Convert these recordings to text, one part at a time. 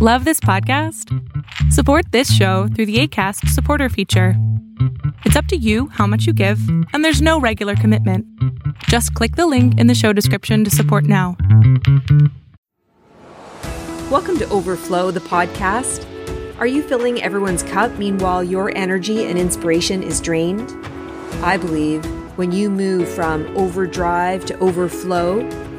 Love this podcast? Support this show through the ACAST supporter feature. It's up to you how much you give, and there's no regular commitment. Just click the link in the show description to support now. Welcome to Overflow, the podcast. Are you filling everyone's cup meanwhile your energy and inspiration is drained? I believe when you move from overdrive to overflow,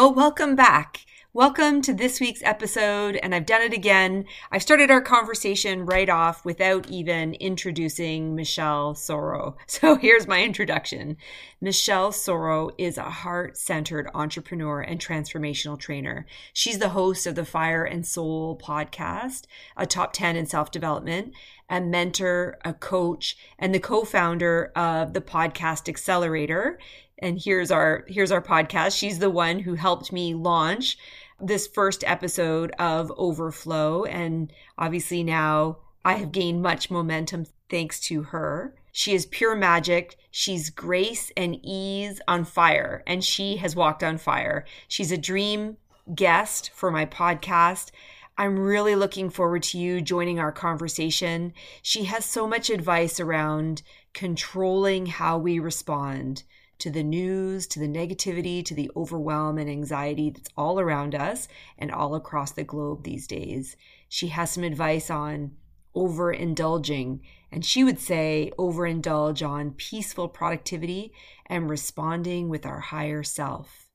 Well, welcome back. Welcome to this week's episode, and I've done it again. I've started our conversation right off without even introducing Michelle Sorro. So here's my introduction. Michelle Sorro is a heart centered entrepreneur and transformational trainer. She's the host of the Fire and Soul podcast, a top 10 in self development, a mentor, a coach, and the co founder of the podcast Accelerator and here's our here's our podcast. She's the one who helped me launch this first episode of overflow. And obviously now i have gained much momentum thanks to her. She is pure magic. She's grace and ease on fire and she has walked on fire. She's a dream guest for my podcast. I'm really looking forward to you joining our conversation. She has so much advice around controlling how we respond to the news, to the negativity, to the overwhelm and anxiety that's all around us and all across the globe these days. She has some advice on overindulging, and she would say overindulge on peaceful productivity and responding with our higher self.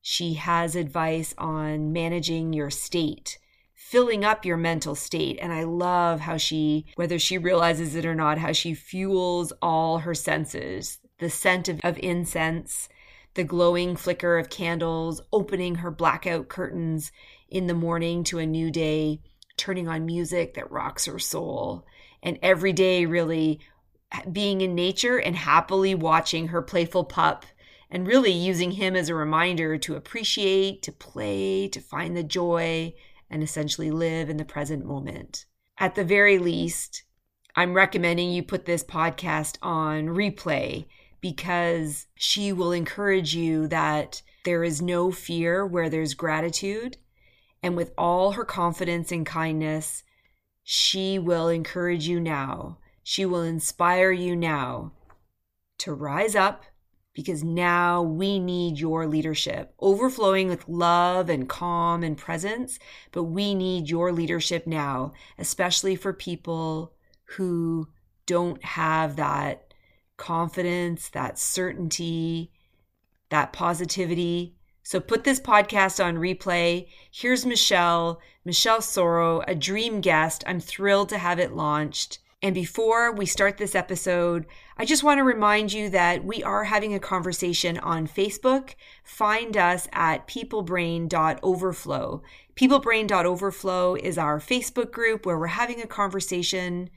She has advice on managing your state filling up your mental state. And I love how she, whether she realizes it or not, how she fuels all her senses the scent of, of incense, the glowing flicker of candles, opening her blackout curtains in the morning to a new day, turning on music that rocks her soul. And every day, really being in nature and happily watching her playful pup and really using him as a reminder to appreciate, to play, to find the joy, and essentially live in the present moment. At the very least, I'm recommending you put this podcast on replay because she will encourage you that there is no fear where there's gratitude. And with all her confidence and kindness, she will encourage you now. She will inspire you now to rise up because now we need your leadership, overflowing with love and calm and presence. But we need your leadership now, especially for people who don't have that confidence, that certainty, that positivity. So put this podcast on replay. Here's Michelle, Michelle Sorro, a dream guest. I'm thrilled to have it launched. And before we start this episode, I just want to remind you that we are having a conversation on Facebook. Find us at peoplebrain.overflow. Peoplebrain.overflow is our Facebook group where we're having a conversation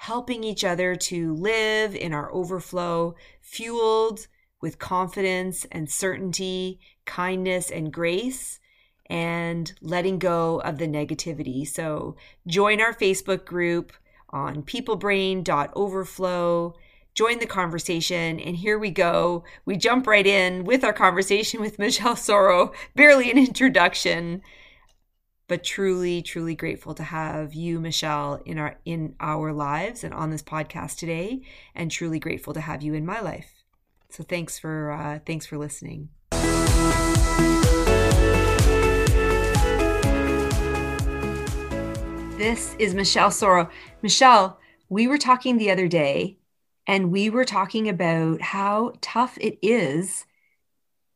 helping each other to live in our overflow, fueled with confidence and certainty, kindness and grace, and letting go of the negativity. So join our Facebook group on peoplebrain.overflow. Join the conversation, and here we go. We jump right in with our conversation with Michelle Sorro. Barely an introduction but truly truly grateful to have you michelle in our in our lives and on this podcast today and truly grateful to have you in my life so thanks for uh, thanks for listening This is Michelle Sorro. Michelle, we were talking the other day and we were talking about how tough it is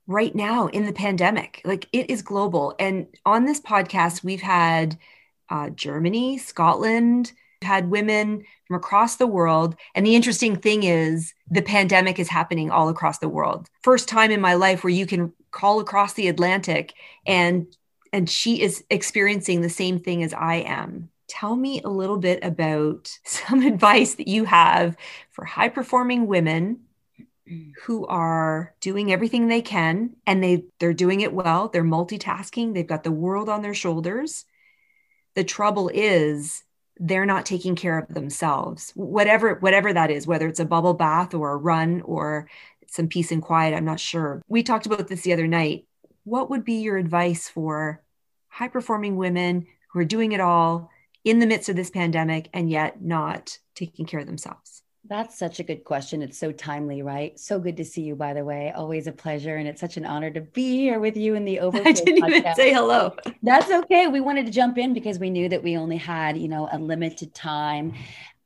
right now in the pandemic. Like it is global. And on this podcast, we've had uh, Germany, Scotland, had women from across the world. And the interesting thing is, the pandemic is happening all across the world. First time in my life where you can call across the Atlantic and and she is experiencing the same thing as I am. Tell me a little bit about some advice that you have for high performing women Mm. who are doing everything they can and they they're doing it well they're multitasking they've got the world on their shoulders. The trouble is they're not taking care of themselves. Whatever whatever that is whether it's a bubble bath or a run or some peace and quiet i'm not sure. We talked about this the other night. What would be your advice for high performing women who are doing it all in the midst of this pandemic and yet not taking care of themselves that's such a good question. It's so timely, right? So good to see you, by the way. Always a pleasure. And it's such an honor to be here with you in the over. I didn't podcast. even say hello. That's okay. We wanted to jump in because we knew that we only had, you know, a limited time.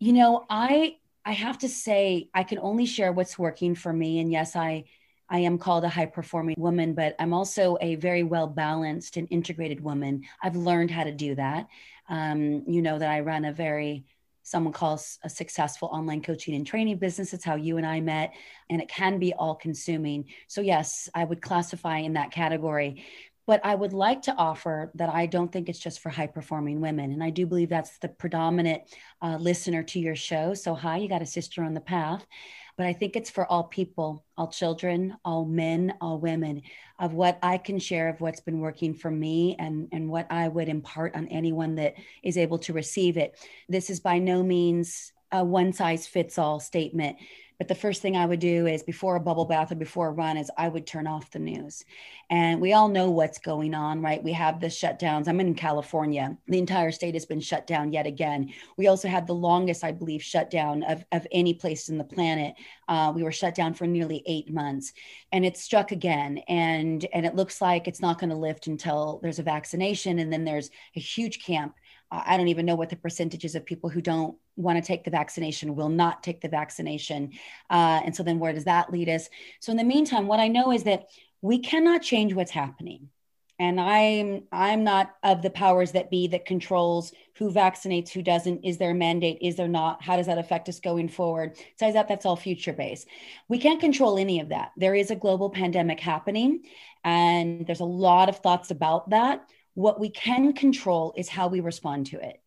You know, I I have to say I can only share what's working for me. And yes, I I am called a high performing woman, but I'm also a very well balanced and integrated woman. I've learned how to do that. Um, you know that I run a very someone calls a successful online coaching and training business. It's how you and I met, and it can be all consuming. So, yes, I would classify in that category. But I would like to offer that I don't think it's just for high performing women. And I do believe that's the predominant uh, listener to your show. So, hi, you got a sister on the path but I think it's for all people, all children, all men, all women, of what I can share of what's been working for me and, and what I would impart on anyone that is able to receive it. This is by no means a one size fits all statement. But the first thing I would do is before a bubble bath or before a run is I would turn off the news. And we all know what's going on, right? We have the shutdowns. I'm in California. The entire state has been shut down yet again. We also had the longest, I believe, shutdown of, of any place in the planet. Uh, we were shut down for nearly eight months and it struck again. And, and it looks like it's not going to lift until there's a vaccination. And then there's a huge camp I don't even know what the percentages of people who don't want to take the vaccination will not take the vaccination. Uh, and so then where does that lead us? So in the meantime, what I know is that we cannot change what's happening. And I'm I'm not of the powers that be that controls who vaccinates, who doesn't. Is there a mandate? Is there not? How does that affect us going forward? Besides that, that's all future based. We can't control any of that. There is a global pandemic happening, and there's a lot of thoughts about that. What we can control is how we respond to it.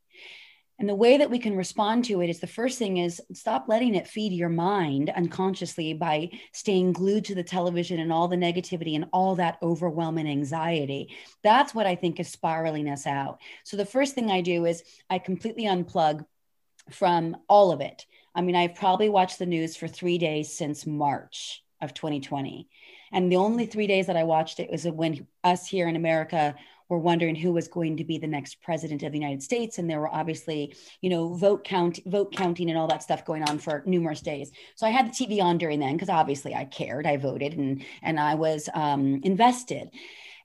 And the way that we can respond to it is the first thing is stop letting it feed your mind unconsciously by staying glued to the television and all the negativity and all that overwhelming anxiety. That's what I think is spiraling us out. So the first thing I do is I completely unplug from all of it. I mean, I've probably watched the news for three days since March of 2020. And the only three days that I watched it was when us here in America were wondering who was going to be the next president of the United States, and there were obviously, you know, vote count, vote counting, and all that stuff going on for numerous days. So I had the TV on during then because obviously I cared, I voted, and and I was um, invested.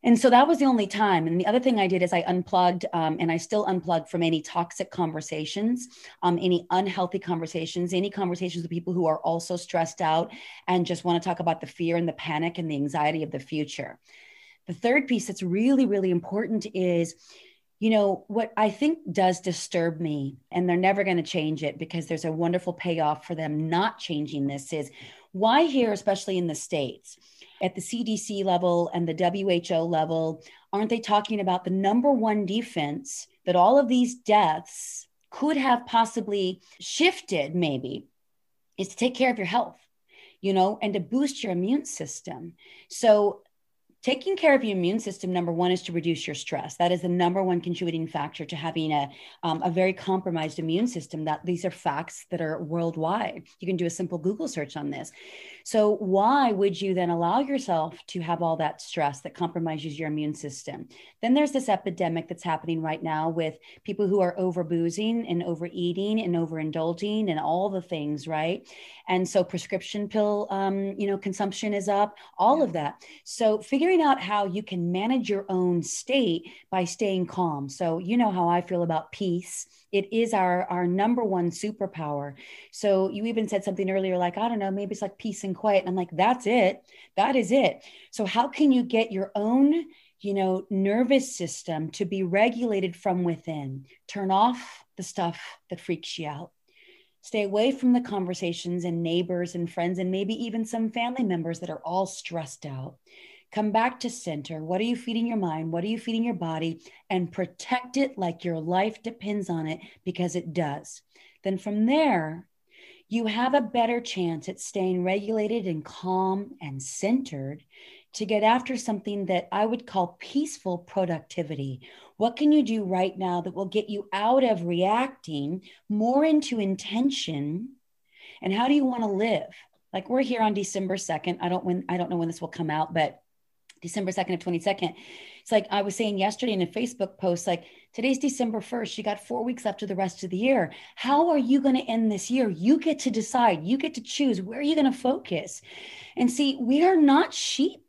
And so that was the only time. And the other thing I did is I unplugged, um, and I still unplugged from any toxic conversations, um, any unhealthy conversations, any conversations with people who are also stressed out and just want to talk about the fear and the panic and the anxiety of the future. The third piece that's really, really important is, you know, what I think does disturb me, and they're never going to change it because there's a wonderful payoff for them not changing this is why here, especially in the States, at the CDC level and the WHO level, aren't they talking about the number one defense that all of these deaths could have possibly shifted, maybe, is to take care of your health? you know, and to boost your immune system. So taking care of your immune system number one is to reduce your stress. That is the number one contributing factor to having a, um, a very compromised immune system that these are facts that are worldwide. You can do a simple google search on this. So why would you then allow yourself to have all that stress that compromises your immune system? Then there's this epidemic that's happening right now with people who are over boozing and overeating and overindulging and all the things right? And so prescription pill um, you know consumption is up all of that. So figuring figuring out how you can manage your own state by staying calm. So, you know how I feel about peace. It is our, our number one superpower. So, you even said something earlier, like, I don't know, maybe it's like peace and quiet. And I'm like, that's it. That is it. So, how can you get your own you know, nervous system to be regulated from within. Turn off the stuff that freaks you out. Stay away from the conversations and neighbors and friends, and maybe even some family members that are all stressed out. Come back to center. What are you feeding your mind? What are you feeding your body? And protect it like your life depends on it because it does. Then from there, you have a better chance at staying regulated and calm and centered to get after something that I would call peaceful productivity. What can you do right now that will get you out of reacting more into intention? And how do you want to live? Like we're here on December 2nd. I don't when I don't know when this will come out, but December 2nd of 22nd. It's like I was saying yesterday in a Facebook post, like today's December 1st. You got four weeks left of the rest of the year. How are you going to end this year? You get to decide, you get to choose where are you going to focus. And see, we are not sheep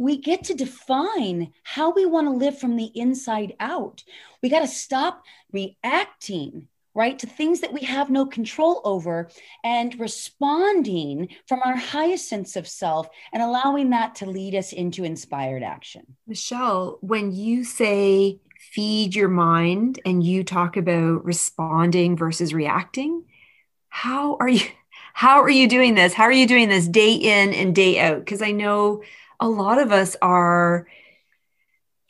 we get to define how we want to live from the inside out. We got to stop reacting, right, to things that we have no control over and responding from our highest sense of self and allowing that to lead us into inspired action. Michelle, when you say feed your mind and you talk about responding versus reacting, how are you? How are you doing this? How are you doing this day in and day out? Because I know a lot of us are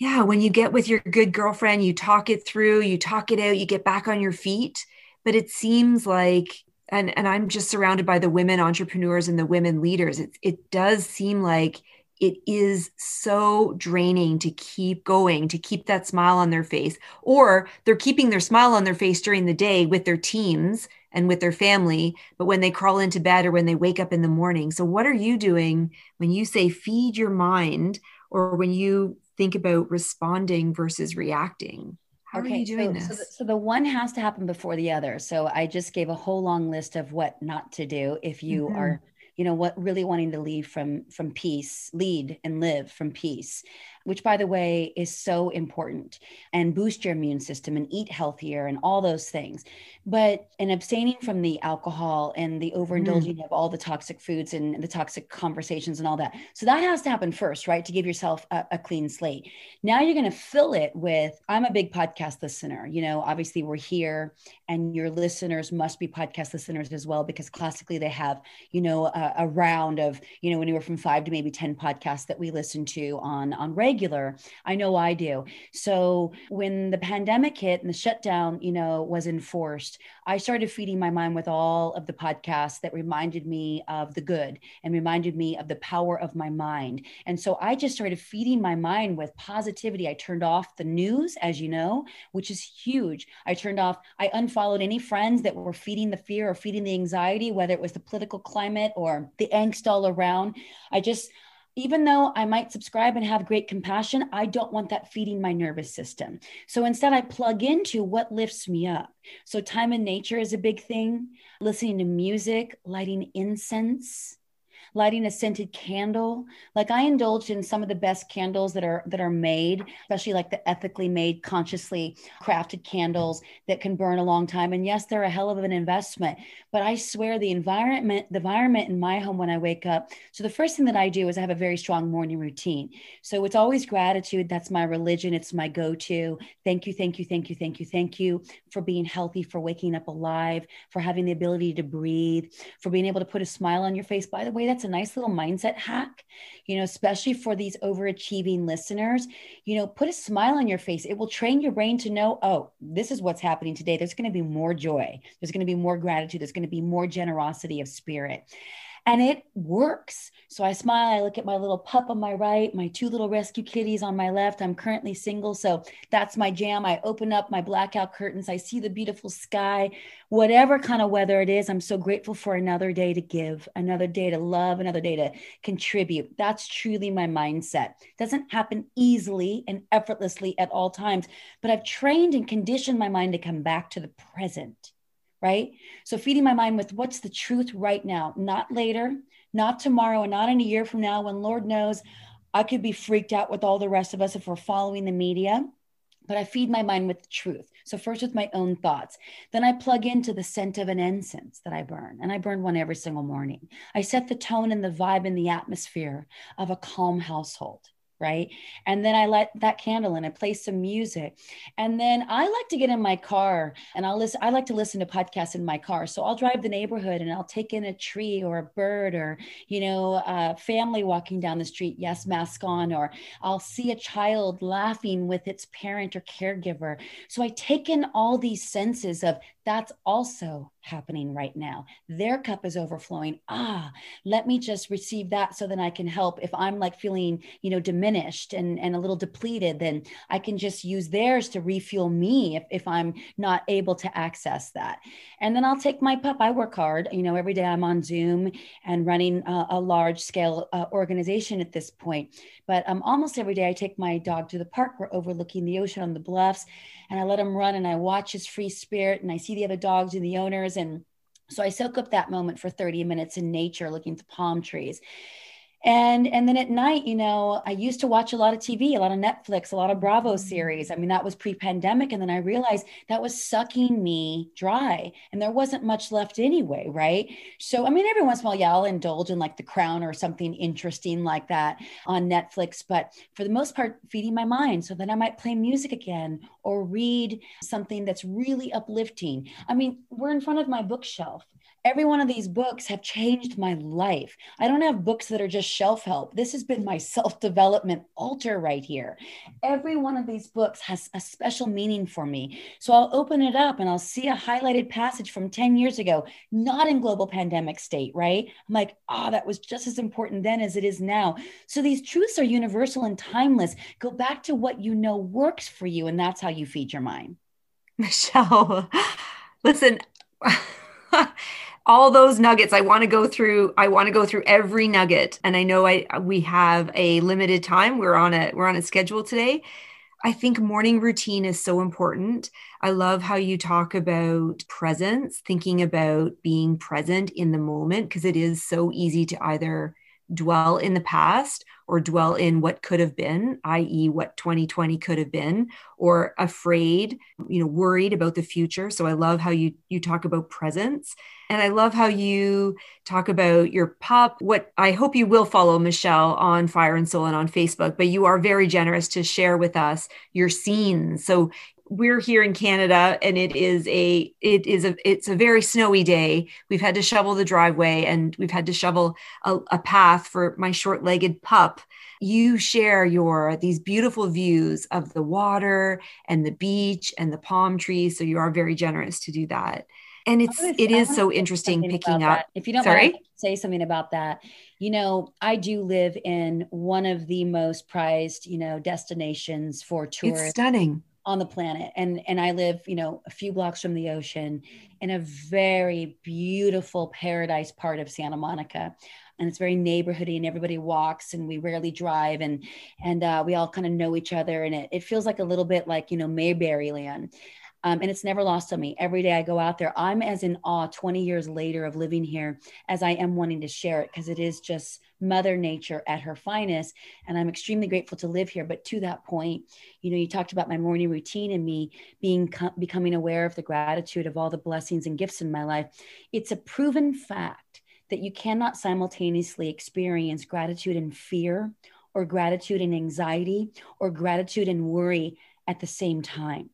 yeah when you get with your good girlfriend you talk it through you talk it out you get back on your feet but it seems like and and i'm just surrounded by the women entrepreneurs and the women leaders it, it does seem like it is so draining to keep going to keep that smile on their face or they're keeping their smile on their face during the day with their teams and with their family, but when they crawl into bed or when they wake up in the morning. So, what are you doing when you say feed your mind or when you think about responding versus reacting? How okay, are you doing so, this? So the, so the, one has to happen before the other. So I just gave a whole long list of what not to do if you mm-hmm. are, you know, what really wanting to leave from from peace, lead and live from peace which by the way is so important and boost your immune system and eat healthier and all those things but in abstaining from the alcohol and the overindulging mm. of all the toxic foods and the toxic conversations and all that so that has to happen first right to give yourself a, a clean slate now you're going to fill it with i'm a big podcast listener you know obviously we're here and your listeners must be podcast listeners as well because classically they have you know a, a round of you know anywhere from five to maybe 10 podcasts that we listen to on on radio regular. I know I do. So when the pandemic hit and the shutdown, you know, was enforced, I started feeding my mind with all of the podcasts that reminded me of the good and reminded me of the power of my mind. And so I just started feeding my mind with positivity. I turned off the news, as you know, which is huge. I turned off, I unfollowed any friends that were feeding the fear or feeding the anxiety, whether it was the political climate or the angst all around. I just, even though I might subscribe and have great compassion, I don't want that feeding my nervous system. So instead, I plug into what lifts me up. So, time in nature is a big thing, listening to music, lighting incense, lighting a scented candle. Like I indulged in some of the best candles that are that are made, especially like the ethically made, consciously crafted candles that can burn a long time. And yes, they're a hell of an investment. But I swear the environment, the environment in my home when I wake up. So the first thing that I do is I have a very strong morning routine. So it's always gratitude. That's my religion. It's my go-to. Thank you, thank you, thank you, thank you, thank you for being healthy, for waking up alive, for having the ability to breathe, for being able to put a smile on your face. By the way, that's that's a nice little mindset hack, you know, especially for these overachieving listeners. You know, put a smile on your face. It will train your brain to know, oh, this is what's happening today. There's going to be more joy. There's going to be more gratitude. There's going to be more generosity of spirit and it works. So I smile. I look at my little pup on my right, my two little rescue kitties on my left. I'm currently single. So that's my jam. I open up my blackout curtains. I see the beautiful sky, whatever kind of weather it is. I'm so grateful for another day to give, another day to love, another day to contribute. That's truly my mindset. It doesn't happen easily and effortlessly at all times, but I've trained and conditioned my mind to come back to the present right? So feeding my mind with what's the truth right now, not later, not tomorrow, and not in a year from now when Lord knows I could be freaked out with all the rest of us if we're following the media but I feed my mind with the truth. So, first with my own thoughts. Then I plug into the scent of an incense that I burn, and I burn one every single morning. I set the tone and the vibe and the atmosphere of a calm household right? And then I let that candle in, I play some music. And then I like to get in my car and I'll listen, I like to listen to podcasts in my car. So I'll drive the neighborhood and I'll take in a tree or a bird or, you know, a family walking down the street, yes, mask on, or I'll see a child laughing with its parent or caregiver. So I take in all these senses of that's also happening right now. Their cup is overflowing. Ah, let me just receive that so then I can help. If I'm like feeling, you know, diminished and, and a little depleted, then I can just use theirs to refuel me if, if I'm not able to access that. And then I'll take my pup. I work hard. You know, every day I'm on Zoom and running a, a large scale uh, organization at this point. But um, almost every day I take my dog to the park. We're overlooking the ocean on the bluffs and I let him run and I watch his free spirit and I see the other dogs and the owners. And so I soak up that moment for 30 minutes in nature, looking at the palm trees and and then at night you know i used to watch a lot of tv a lot of netflix a lot of bravo mm-hmm. series. I mean that was pre-pandemic and then i realized that was sucking me dry and there wasn't much left anyway right? So i mean every once in a while yeah i'll indulge in like the crown or something interesting like that on netflix but for the most part feeding my mind. So then i might play music again or read something that's really uplifting. I mean we're in front of my bookshelf every one of these books have changed my life. I don't have books that are just shelf help. This has been my self development altar right here. Every one of these books has a special meaning for me. So I'll open it up and I'll see a highlighted passage from 10 years ago, not in global pandemic state, right? I'm like, oh, that was just as important then as it is now. So these truths are universal and timeless. Go back to what you know works for you, and that's how you feed your mind. Michelle, listen. all those nuggets i want to go through i want to go through every nugget. And i know i we have a limited time. We're on a we're on a schedule today. I think morning routine is so important. I love how you talk about presence thinking about being present in the moment because it is so easy to either dwell in the past or dwell in what could have been, i.e., what 2020 could have been, or afraid, you know, worried about the future. So I love how you you talk about presence. And I love how you talk about your pup. What I hope you will follow Michelle on Fire and Soul and on Facebook, but you are very generous to share with us your scenes. So we're here in Canada and it is a it is a it's a very snowy day. We've had to shovel the driveway and we've had to shovel a, a path for my short-legged pup. You share your these beautiful views of the water and the beach and the palm trees. So you are very generous to do that. And it's it is so interesting picking up. That. If you don't Sorry? say something about that. You know, I do live in one of the most prized, you know, destinations for tourists. It's stunning on the planet and and i live you know a few blocks from the ocean in a very beautiful paradise part of santa monica. And it's very neighborhoody and everybody walks and we rarely drive and and uh, we all kind of know each other and it, it feels like a little bit like you know mayberry land um, and it's never lost on me. Every day I go out there, I'm as in awe 20 years later of living here as I am wanting to share it because it is just Mother Nature at her finest. And I'm extremely grateful to live here. But to that point, you know, you talked about my morning routine and me being becoming aware of the gratitude of all the blessings and gifts in my life. It's a proven fact that you cannot simultaneously experience gratitude and fear or gratitude and anxiety or gratitude and worry at the same time.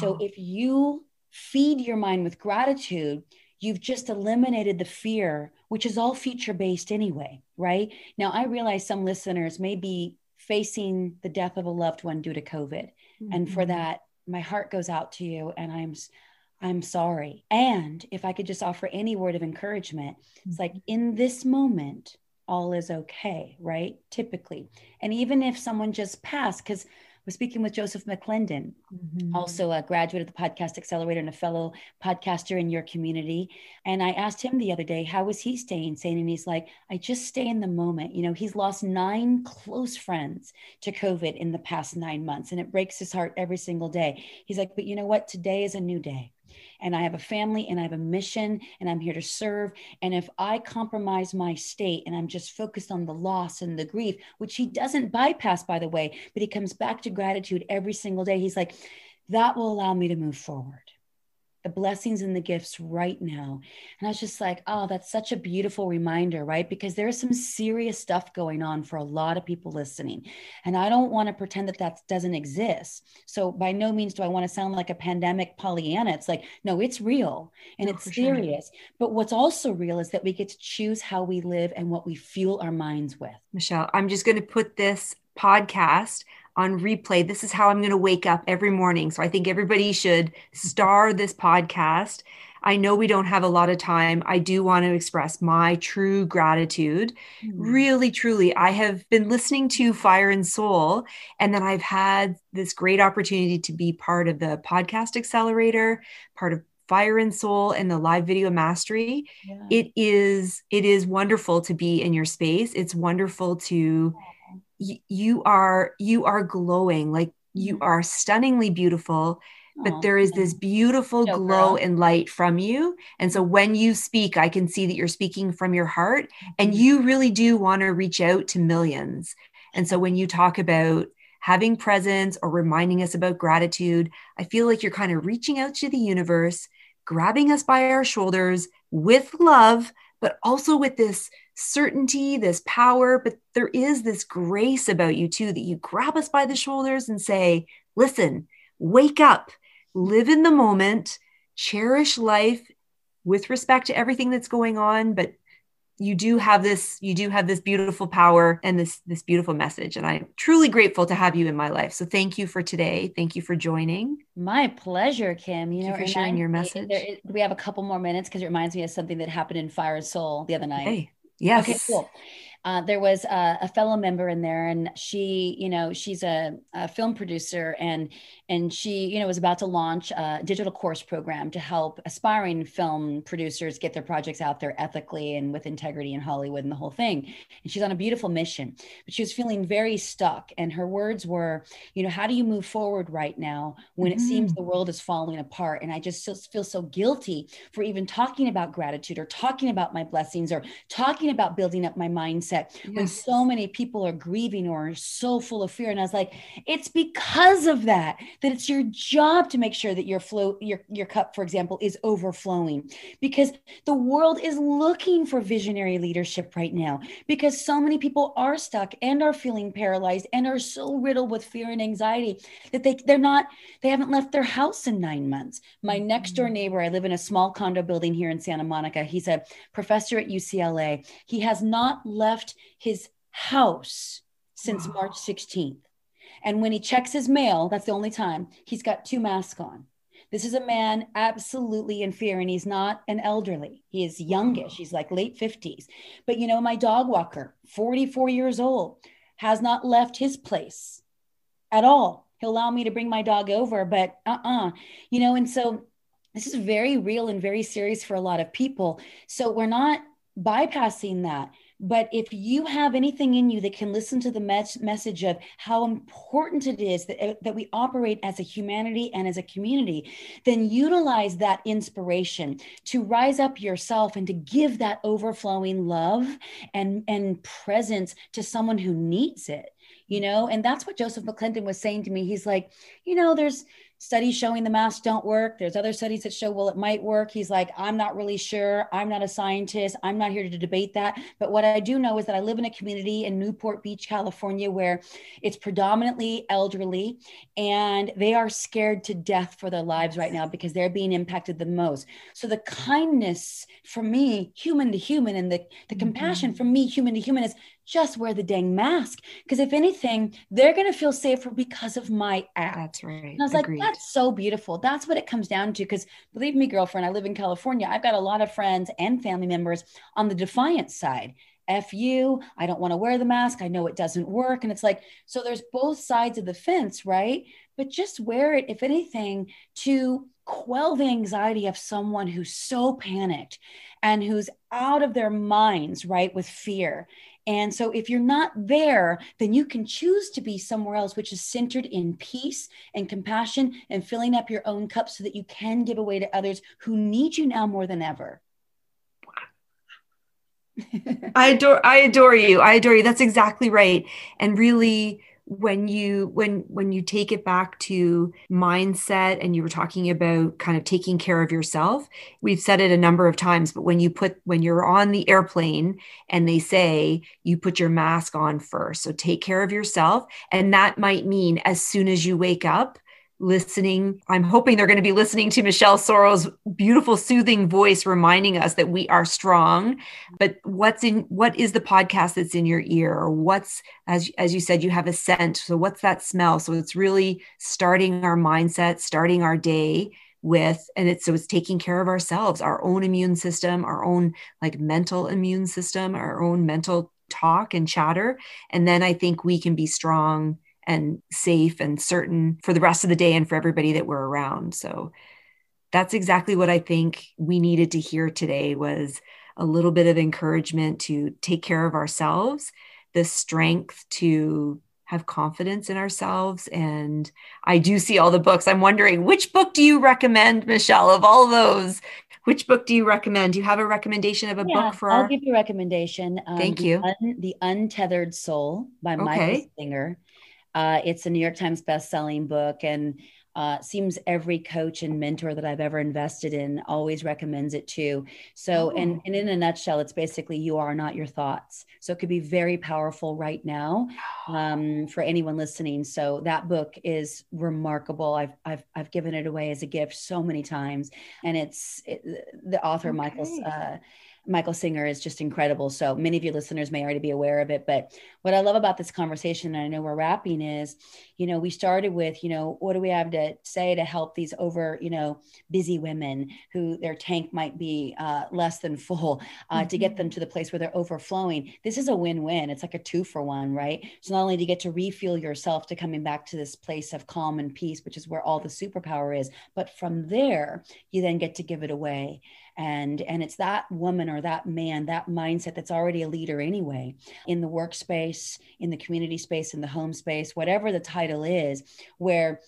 So if you feed your mind with gratitude, you've just eliminated the fear, which is all future based anyway, right? Now, I realize some listeners may be facing the death of a loved one due to COVID. Mm-hmm. And for mm-hmm. that, my heart goes out to you and I'm I'm sorry. And if I could just offer any word of encouragement, mm-hmm. it's like mm-hmm. in this moment, all is okay, right? Typically. And even if someone just passed, because was speaking with Joseph McClendon, mm-hmm. also a graduate of the Podcast Accelerator and a fellow podcaster in your community. And I asked him the other day, how was he staying sane? And he's like, I just stay in the moment. You know, he's lost nine close friends to COVID in the past nine months, and it breaks his heart every single day. He's like, but you know what? Today is a new day. And I have a family and I have a mission and I'm here to serve. And if I compromise my state and I'm just focused on the loss and the grief, which he doesn't bypass, by the way, but he comes back to gratitude every single day, he's like, that will allow me to move forward the blessings and the gifts right now. And I was just like, oh, that's such a beautiful reminder, right? Because there's some serious stuff going on for a lot of people listening. And I don't want to pretend that that doesn't exist. So by no means do I want to sound like a pandemic Pollyanna. It's like, no, it's real and it's serious. Sure. But what's also real is that we get to choose how we live and what we fuel our minds with. Michelle, I'm just going to put this podcast on replay. This is how I'm going to wake up every morning. So I think everybody should star this podcast. I know we don't have a lot of time. I do want to express my true gratitude. Mm-hmm. Really, truly, I have been listening to Fire and Soul, and then I've had this great opportunity to be part of the podcast accelerator, part of fire and soul and the live video mastery yeah. it is it is wonderful to be in your space it's wonderful to you are you are glowing like you mm-hmm. are stunningly beautiful but there is this beautiful no, glow girl. and light from you and so when you speak i can see that you're speaking from your heart and mm-hmm. you really do want to reach out to millions and so when you talk about having presence or reminding us about gratitude i feel like you're kind of reaching out to the universe grabbing us by our shoulders with love but also with this certainty, this power, but there is this grace about you too that you grab us by the shoulders and say, listen, wake up, live in the moment, cherish life with respect to everything that's going on, but you do have this you do have this beautiful power and this this beautiful message. And i'm truly grateful to have you in my life. So thank you for today. Thank you for joining. My pleasure kim. You thank know for sharing your message. there, we have a couple more minutes because it reminds me of something that happened in fire and soul the other night. Hey. Yes. Okay, cool. Uh, there was a, a, fellow member in there, and she, you know, she's a, a, film producer, and and she, you know, was about to launch a digital course program to help aspiring film producers get their projects out there ethically and with integrity in Hollywood and the whole thing. And she's on a beautiful mission, but she was feeling very stuck. And her words were, you know, how do you move forward right now when mm-hmm. it seems mm-hmm. the world is falling apart? And I just feel so guilty for even talking about gratitude or talking about my blessings or talking about building up my mindset mindset yes. when so many people are grieving or so full of fear. And I was like, it's because of that, that it's your job to make sure that your flow, your, your cup, for example, is overflowing because the world is looking for visionary leadership right now because so many people are stuck and are feeling paralyzed and are so riddled with fear and anxiety that they, they're not, they haven't left their house in nine months. My next door mm-hmm. neighbor, I live in a small condo building here in Santa Monica. He's a professor at UCLA. He has not left left his house since wow. March 16th. And when he checks his mail, that's the only time he's got two masks on. This is a man absolutely in fear, and he's not an elderly. He is youngish. He's like late 50s. But you know, my dog walker, 44 years old, has not left his place at all. He'll allow me to bring my dog over, but uh uh-uh. uh you know, and so this is very real and very serious for a lot of people. So we're not bypassing that. But if you have anything in you that can listen to the mes- message of how important it is that, uh, that we operate as a humanity and as a community, then utilize that inspiration to rise up yourself and to give that overflowing love and, and presence to someone who needs it you know? And that's what Joseph McClendon was saying to me. He's like you know there's studies showing the masks don't work. There's other studies that show, well, it might work. He's like, I'm not really sure. I'm not a scientist. I'm not here to debate that. But what I do know is that I live in a community in Newport Beach, California, where it's predominantly elderly and they are scared to death for their lives right now because they're being impacted the most. So the kindness for me, human to human, and the, the mm-hmm. compassion for me, human to human, is just wear the dang mask. Because if anything, they're going to feel safer because of my act. That's right. And I was Agreed. like, that's so beautiful. That's what it comes down to. Because believe me, girlfriend, I live in California. I've got a lot of friends and family members on the defiant side. F you, I don't want to wear the mask. I know it doesn't work. And it's like, so there's both sides of the fence, right? But just wear it, if anything, to quell the anxiety of someone who's so panicked and who's out of their minds, right, with fear And so if you're not there, then you can choose to be somewhere else, which is centered in peace and compassion and filling up your own cup so that you can give away to others who need you now more than ever. I adore I adore you. I adore you. That's exactly right. And really when you when when you take it back to mindset and you were talking about kind of taking care of yourself we've said it a number of times but when you put when you're on the airplane and they say you put your mask on first so take care of yourself. And that might mean as soon as you wake up listening. I'm hoping they're going to be listening to Michelle Sorro's beautiful, soothing voice reminding us that we are strong. But what's in what is the podcast that's in your ear? Or what's as as you said, you have a scent. So what's that smell? So it's really starting our mindset, starting our day with and it's so it's taking care of ourselves our own immune system our own like mental immune system our own mental talk and chatter and then i think we can be strong and safe and certain for the rest of the day and for everybody that we're around. So that's exactly what I think we needed to hear today was a little bit of encouragement to take care of ourselves, the strength to have confidence in ourselves. And I do see all the books. I'm wondering which book do you recommend, Michelle, of all those? Which book do you recommend? Do you have a recommendation of a yeah, book for I'll our? give you a recommendation. Um, Thank you. The, Un- the Untethered Soul by okay. Michael Singer. Uh, it's a New York Times best-selling book, and uh, seems every coach and mentor that I've ever invested in always recommends it too. So, oh. and, and in a nutshell, it's basically you are not your thoughts. So it could be very powerful right now um, for anyone listening. So that book is remarkable. I've, I've, I've given it away as a gift so many times, and it's it, the author okay. Michael's. Uh, Michael Singer is just incredible. So many of your listeners may already be aware of it. But what I love about this conversation, and I know we're wrapping, is, you know, we started with, you know, what do we have to say to help these over, you know, busy women who their tank might be uh, less than full uh, mm-hmm. to get them mm-hmm. to the place where they're overflowing. This is a win win. It's like a two for one, right? So not only do you get to refuel yourself to coming back to this place of calm and peace, which is where all the superpower is, but from there, you then get to give it away and and it's that woman or that man that mindset that's already a leader anyway in the workspace in the community space in the home space whatever the title is where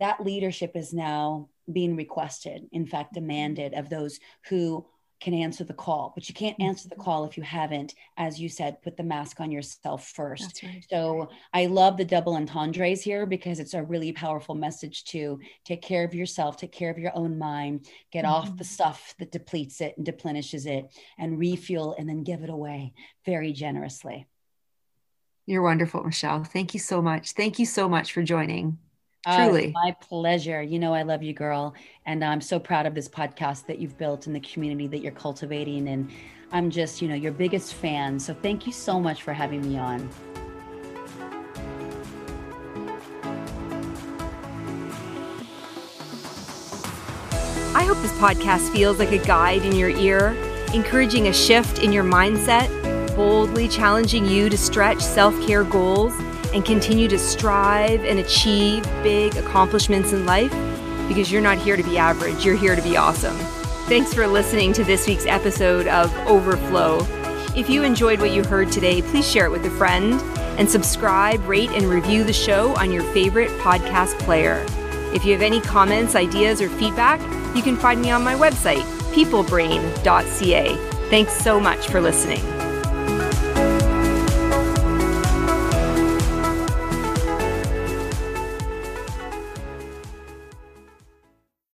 that leadership is now being requested in fact demanded of those who can answer the call, but you can't answer the mm-hmm. call if you haven't, as you said, put the mask on yourself first. Right. So I love the double entendres here because it's a really powerful message to take care of yourself, take care of your own mind, get mm-hmm. off the stuff that depletes it and deplenishes it, and refuel and then give it away very generously. You're wonderful, Michelle. Thank you so much. Thank you so much for joining. Truly. My pleasure. You know, I love you, girl. And I'm so proud of this podcast that you've built and the community that you're cultivating. And I'm just, you know, your biggest fan. So thank you so much for having me on. I hope this podcast feels like a guide in your ear, encouraging a shift in your mindset, boldly challenging you to stretch self care goals and continue to strive and achieve big accomplishments in life because you're not here to be average, you're here to be awesome. Thanks for listening to this week's episode of Overflow. If you enjoyed what you heard today, please share it with a friend and subscribe, rate, and review the show on your favorite podcast player. If you have any comments, ideas, or feedback, you can find me on my website, peoplebrain.ca. Thanks so much for listening.